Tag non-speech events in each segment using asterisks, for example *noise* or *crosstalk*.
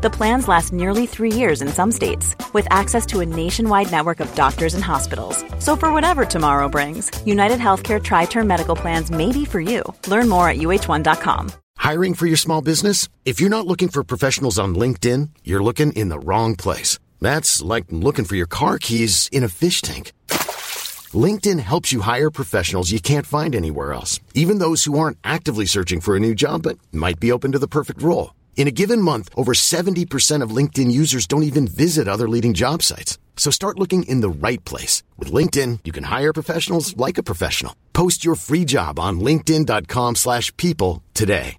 The plans last nearly three years in some states, with access to a nationwide network of doctors and hospitals. So, for whatever tomorrow brings, United Healthcare Tri Term Medical Plans may be for you. Learn more at uh1.com. Hiring for your small business? If you're not looking for professionals on LinkedIn, you're looking in the wrong place. That's like looking for your car keys in a fish tank. LinkedIn helps you hire professionals you can't find anywhere else, even those who aren't actively searching for a new job but might be open to the perfect role. In a given month, over 70% of LinkedIn users don't even visit other leading job sites. So start looking in the right place. With LinkedIn, you can hire professionals like a professional. Post your free job on linkedin.com slash people today.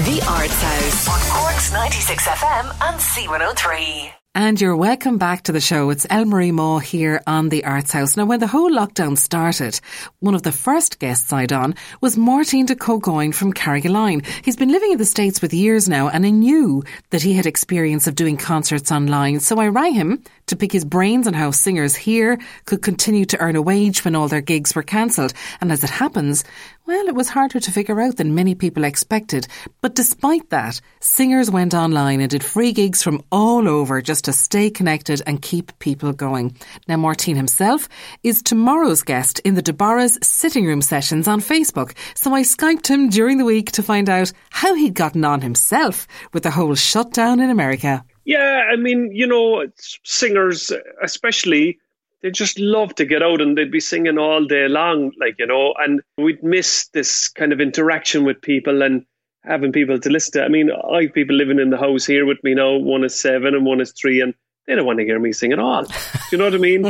The Arts House on Cork's 96 FM and C103. And you're welcome back to the show. It's Elmarie Mawe here on the Arts House. Now, when the whole lockdown started, one of the first guests I'd on was Martin de Cógáin from Carrigaline. He's been living in the States with years now, and I knew that he had experience of doing concerts online. So I rang him to pick his brains on how singers here could continue to earn a wage when all their gigs were cancelled. And as it happens, well, it was harder to figure out than many people expected. But despite that, singers went online and did free gigs from all over just to stay connected and keep people going. Now, Martin himself is tomorrow's guest in the Debarra's sitting room sessions on Facebook. So I Skyped him during the week to find out how he'd gotten on himself with the whole shutdown in America. Yeah, I mean, you know, singers, especially, they just love to get out and they'd be singing all day long, like, you know, and we'd miss this kind of interaction with people and having people to listen to. I mean, I have people living in the house here with me now. One is seven and one is three, and they don't want to hear me sing at all. Do you know what I mean?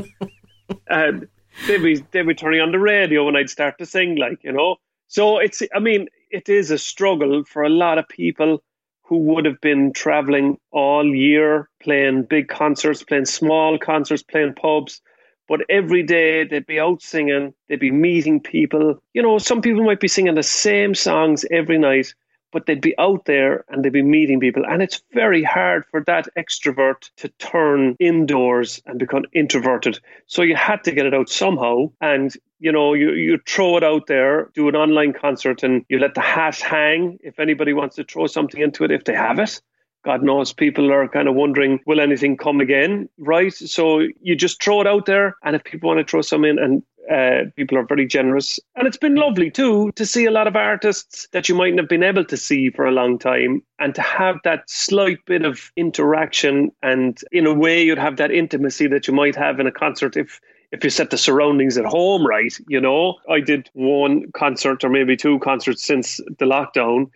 and *laughs* uh, they'd be they'd be turning on the radio when I'd start to sing, like you know. So it's, I mean, it is a struggle for a lot of people who would have been traveling all year, playing big concerts, playing small concerts, playing pubs. But every day they'd be out singing, they'd be meeting people. You know, some people might be singing the same songs every night, but they'd be out there and they'd be meeting people. And it's very hard for that extrovert to turn indoors and become introverted. So you had to get it out somehow. And you know, you, you throw it out there, do an online concert, and you let the hat hang if anybody wants to throw something into it, if they have it. God knows people are kind of wondering, will anything come again? Right. So you just throw it out there. And if people want to throw some in, and uh, people are very generous. And it's been lovely too to see a lot of artists that you mightn't have been able to see for a long time and to have that slight bit of interaction. And in a way, you'd have that intimacy that you might have in a concert if if you set the surroundings at home right, you know. I did one concert or maybe two concerts since the lockdown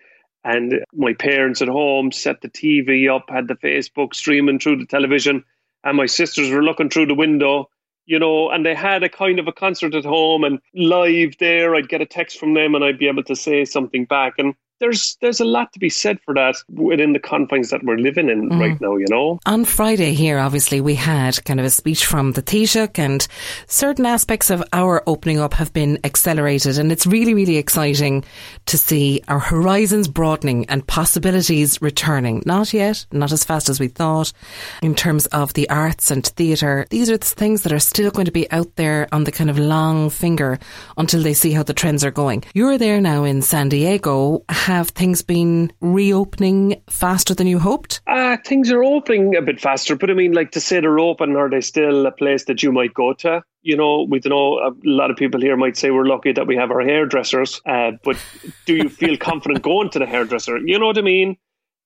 and my parents at home set the TV up, had the Facebook streaming through the television, and my sisters were looking through the window, you know, and they had a kind of a concert at home and live there. I'd get a text from them and I'd be able to say something back. And there's there's a lot to be said for that within the confines that we're living in mm. right now, you know. On Friday here, obviously, we had kind of a speech from the Taoiseach and certain aspects of our opening up have been accelerated and it's really, really exciting to see our horizons broadening and possibilities returning. Not yet, not as fast as we thought in terms of the arts and theatre. These are the things that are still going to be out there on the kind of long finger until they see how the trends are going. You're there now in San Diego have things been reopening faster than you hoped? Uh, things are opening a bit faster, but I mean, like to say they're open, are they still a place that you might go to? You know, we don't know. A lot of people here might say we're lucky that we have our hairdressers, uh, but do you feel *laughs* confident going to the hairdresser? You know what I mean?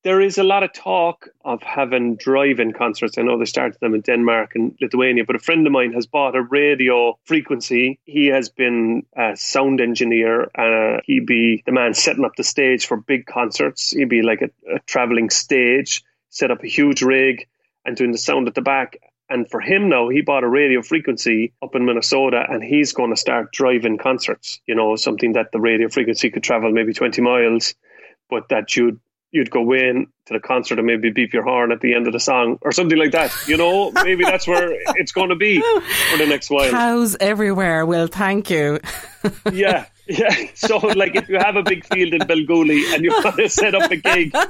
There is a lot of talk of having drive-in concerts. I know they started them in Denmark and Lithuania, but a friend of mine has bought a radio frequency. He has been a sound engineer. Uh, he'd be the man setting up the stage for big concerts. He'd be like a, a traveling stage, set up a huge rig and doing the sound at the back. And for him now, he bought a radio frequency up in Minnesota and he's going to start driving concerts, you know, something that the radio frequency could travel maybe 20 miles, but that you'd you'd go in to the concert and maybe beep your horn at the end of the song or something like that. You know, *laughs* maybe that's where it's going to be for the next while. Cows everywhere will thank you. *laughs* yeah, Yeah, so like if you have a big field in Belgooly and you want to *laughs* set up a gig, uh,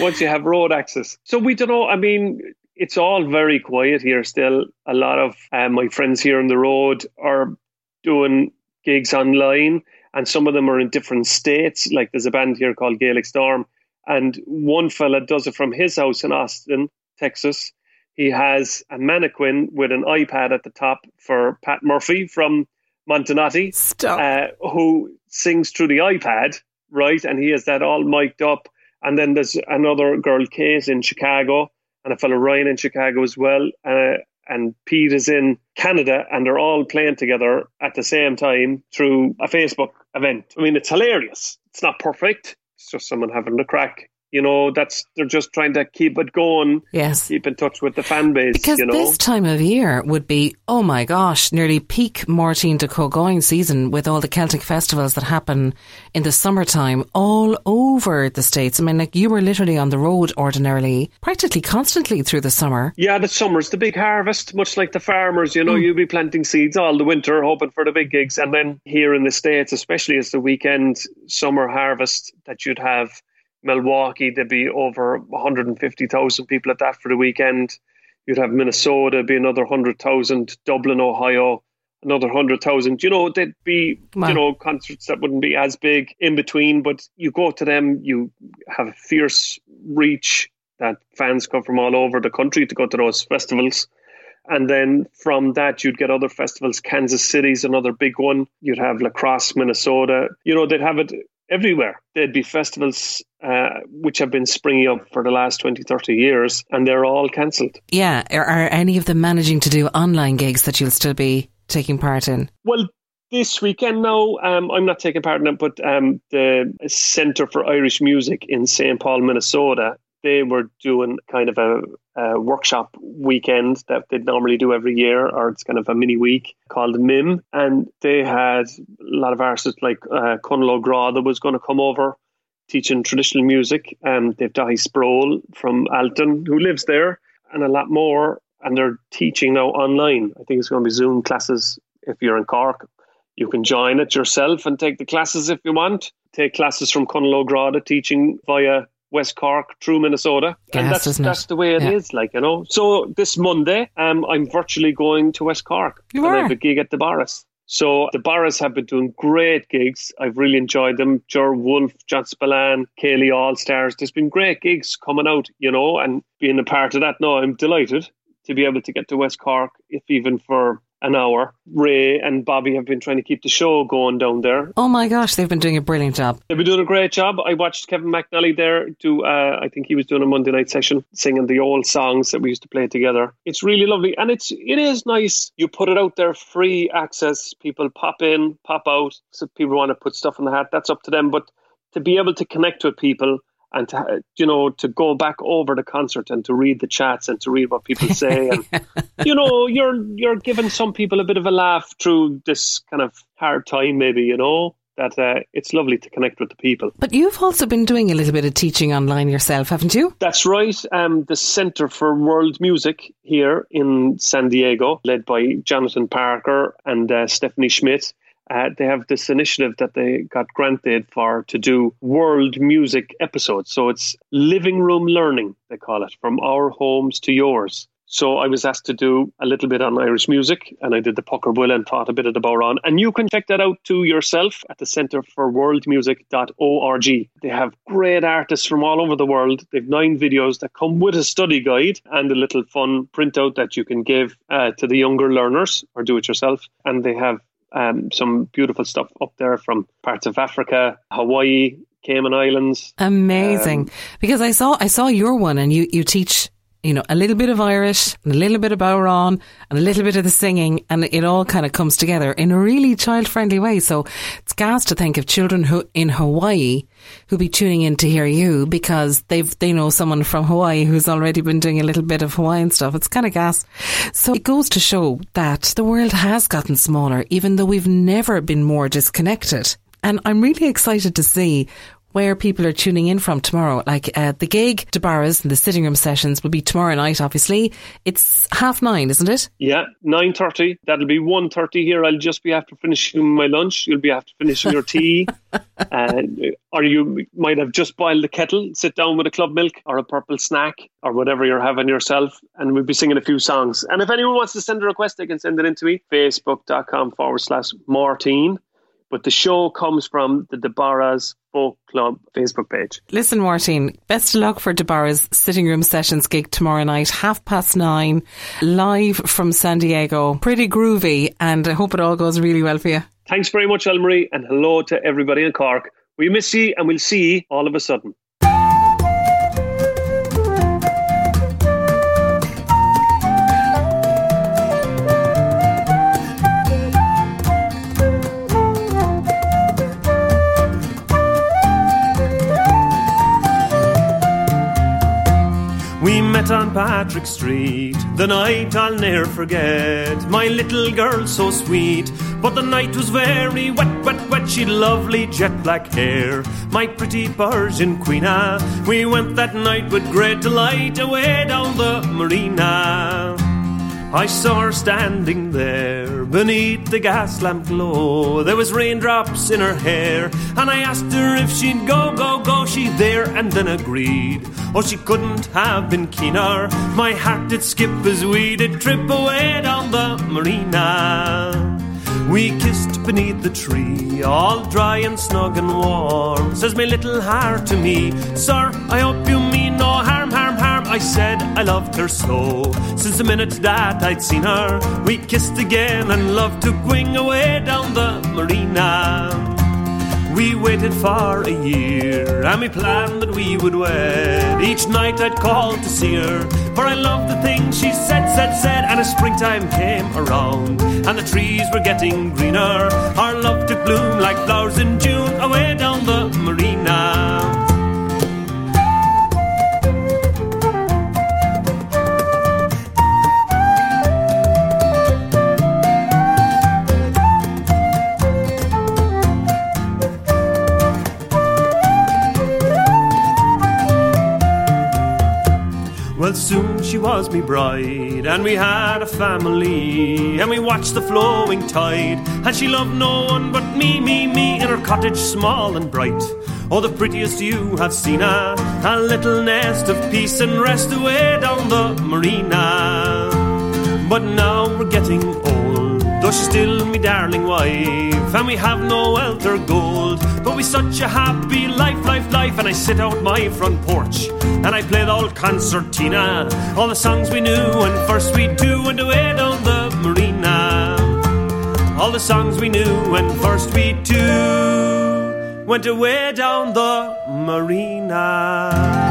once you have road access. So we don't know. I mean, it's all very quiet here still. A lot of uh, my friends here on the road are doing gigs online, and some of them are in different states. Like there's a band here called Gaelic Storm, and one fella does it from his house in Austin, Texas. He has a mannequin with an iPad at the top for Pat Murphy from Montenotte, uh, who sings through the iPad, right? And he has that all mic'd up. And then there's another girl, Kate, in Chicago, and a fellow Ryan in Chicago as well. Uh, and Pete is in Canada, and they're all playing together at the same time through a Facebook event. I mean, it's hilarious. It's not perfect. It's just someone having a crack you know that's they're just trying to keep it going yes keep in touch with the fan base because you know? this time of year would be oh my gosh nearly peak Máirtín de Cógáin season with all the celtic festivals that happen in the summertime all over the states i mean like you were literally on the road ordinarily practically constantly through the summer yeah the summer's the big harvest much like the farmers you know mm. you'll be planting seeds all the winter hoping for the big gigs and then here in the states especially as the weekend summer harvest that you'd have Milwaukee, there'd be over 150,000 people at that for the weekend. You'd have Minnesota, be another 100,000. Dublin, Ohio, another 100,000. You know, there'd be, wow. you know, concerts that wouldn't be as big in between, but you go to them, you have a fierce reach that fans come from all over the country to go to those festivals. And then from that, you'd get other festivals. Kansas City's another big one. You'd have La Crosse, Minnesota. You know, they'd have it everywhere. There'd be festivals uh, which have been springing up for the last 20, 30 years, and they're all cancelled. Yeah. Are, are any of them managing to do online gigs that you'll still be taking part in? Well, this weekend now, um, I'm not taking part in it, but um, the Centre for Irish Music in St. Paul, Minnesota, they were doing kind of a, a, workshop weekend that they normally do every year, or it's kind of a mini week called MIM. And they had a lot of artists like uh, Conal Ó Gráda that was going to come over teaching traditional music. Um, they've Dáithí Sproule from Altan who lives there, and a lot more. And they're teaching now online. I think it's going to be Zoom classes if you're in Cork. You can join it yourself and take the classes if you want. Take classes from Conal Ó Gráda teaching via West Cork through Minnesota. Gas, and that's that's the way it yeah. is, like, you know. So this Monday, um, I'm virtually going to West Cork. You and are? I have a gig at Debarra's. So Debarra's have been doing great gigs. I've really enjoyed them. Ger Wolfe, John Spillane, Kaylee All Stars. There's been great gigs coming out, you know, and being a part of that now, I'm delighted to be able to get to West Cork, if even for an hour. Ray and Bobby have been trying to keep the show going down there. Oh my gosh, they've been doing a brilliant job. They've been doing a great job. I watched Kevin McNally there do, uh, I think he was doing a Monday night session singing the old songs that we used to play together. It's really lovely. And it's, it is nice. You put it out there, free access. People pop in, pop out. So people want to put stuff in the hat, that's up to them. But to be able to connect with people and to you know to go back over the concert and to read the chats and to read what people say *laughs* and you know you're you're giving some people a bit of a laugh through this kind of hard time maybe you know that uh, it's lovely to connect with the people. But you've also been doing a little bit of teaching online yourself, haven't you? That's right. Um, the Centre for World Music here in San Diego, led by Jonathan Parker and uh, Stephanie Schmidt, uh, they have this initiative that they got granted for to do world music episodes. So it's living room learning, they call it, from our homes to yours. So I was asked to do a little bit on Irish music, and I did the Poc ar Buile and taught a bit of the Bodhrán. And you can check that out to yourself at the Centre for World Music.org. They have great artists from all over the world. They've nine videos that come with a study guide and a little fun printout that you can give uh, to the younger learners or do it yourself. And they have um, some beautiful stuff up there from parts of Africa, Hawaii, Cayman Islands. Amazing. Um, because I saw I saw your one and you, you teach you know, a little bit of Irish and a little bit of Bodhrán and a little bit of the singing and it all kind of comes together in a really child friendly way. So it's gas to think of children who in Hawaii who'll be tuning in to hear you because they've, they know someone from Hawaii who's already been doing a little bit of Hawaiian stuff. It's kind of gas. So it goes to show that the world has gotten smaller, even though we've never been more disconnected. And I'm really excited to see where people are tuning in from tomorrow. Like uh, the gig, Debarra's, and the sitting room sessions will be tomorrow night. Obviously, it's half nine, isn't it? Yeah, nine thirty. That'll be one thirty here. I'll just be after finishing my lunch. You'll be after finishing your tea, *laughs* uh, or you might have just boiled the kettle. Sit down with a club milk or a purple snack or whatever you're having yourself, and we'll be singing a few songs. And if anyone wants to send a request, they can send it in to me. Facebook.com forward slash Martine but the show comes from the Debarra's Folk Club Facebook page. Listen, Martin, best of luck for Debarra's Sitting Room Sessions gig tomorrow night, half past nine, live from San Diego. Pretty groovy, and I hope it all goes really well for you. Thanks very much, Elmarie, and hello to everybody in Cork. We miss you, and we'll see you all of a sudden. Met on Patrick Street, the night I'll ne'er forget. My little girl so sweet, but the night was very wet, wet, wet. She'd lovely jet black hair, my pretty Persian queena. We went that night with great delight away down the marina. I saw her standing there beneath the gas lamp glow. There was raindrops in her hair, and I asked her if she'd go, go, go. She there and then agreed. Oh, she couldn't have been keener. My heart did skip as we did trip away down the marina. We kissed beneath the tree, all dry and snug and warm. Says my little heart to me, Sir, I hope you mean no harm. I said I loved her so. Since the minute that I'd seen her, we kissed again and love took wing away down the marina. We waited for a year and we planned that we would wed. Each night I'd call to see her, for I loved the things she said, said, said. And as springtime came around and the trees were getting greener, our love took bloom like flowers in June away down the marina. Well, soon she was me bride, and we had a family, and we watched the flowing tide. And she loved no one but me, me, me, in her cottage small and bright. Oh, the prettiest you have seen her, a little nest of peace and rest away down the marina. But now we're getting old, though she's still me darling wife, and we have no wealth or gold, but we such a happy life, life, life. And I sit out my front porch and I play the old concertina, all the songs we knew when first we two went away down the marina. All the songs we knew when first we two went away down the marina.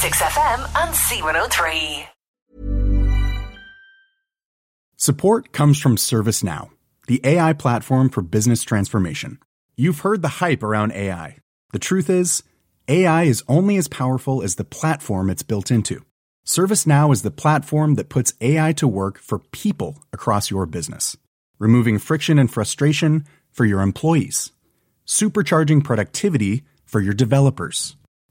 Cork's 96 FM and C103. Support comes from ServiceNow, the AI platform for business transformation. You've heard the hype around AI. The truth is, AI is only as powerful as the platform it's built into. ServiceNow is the platform that puts AI to work for people across your business, removing friction and frustration for your employees, supercharging productivity for your developers,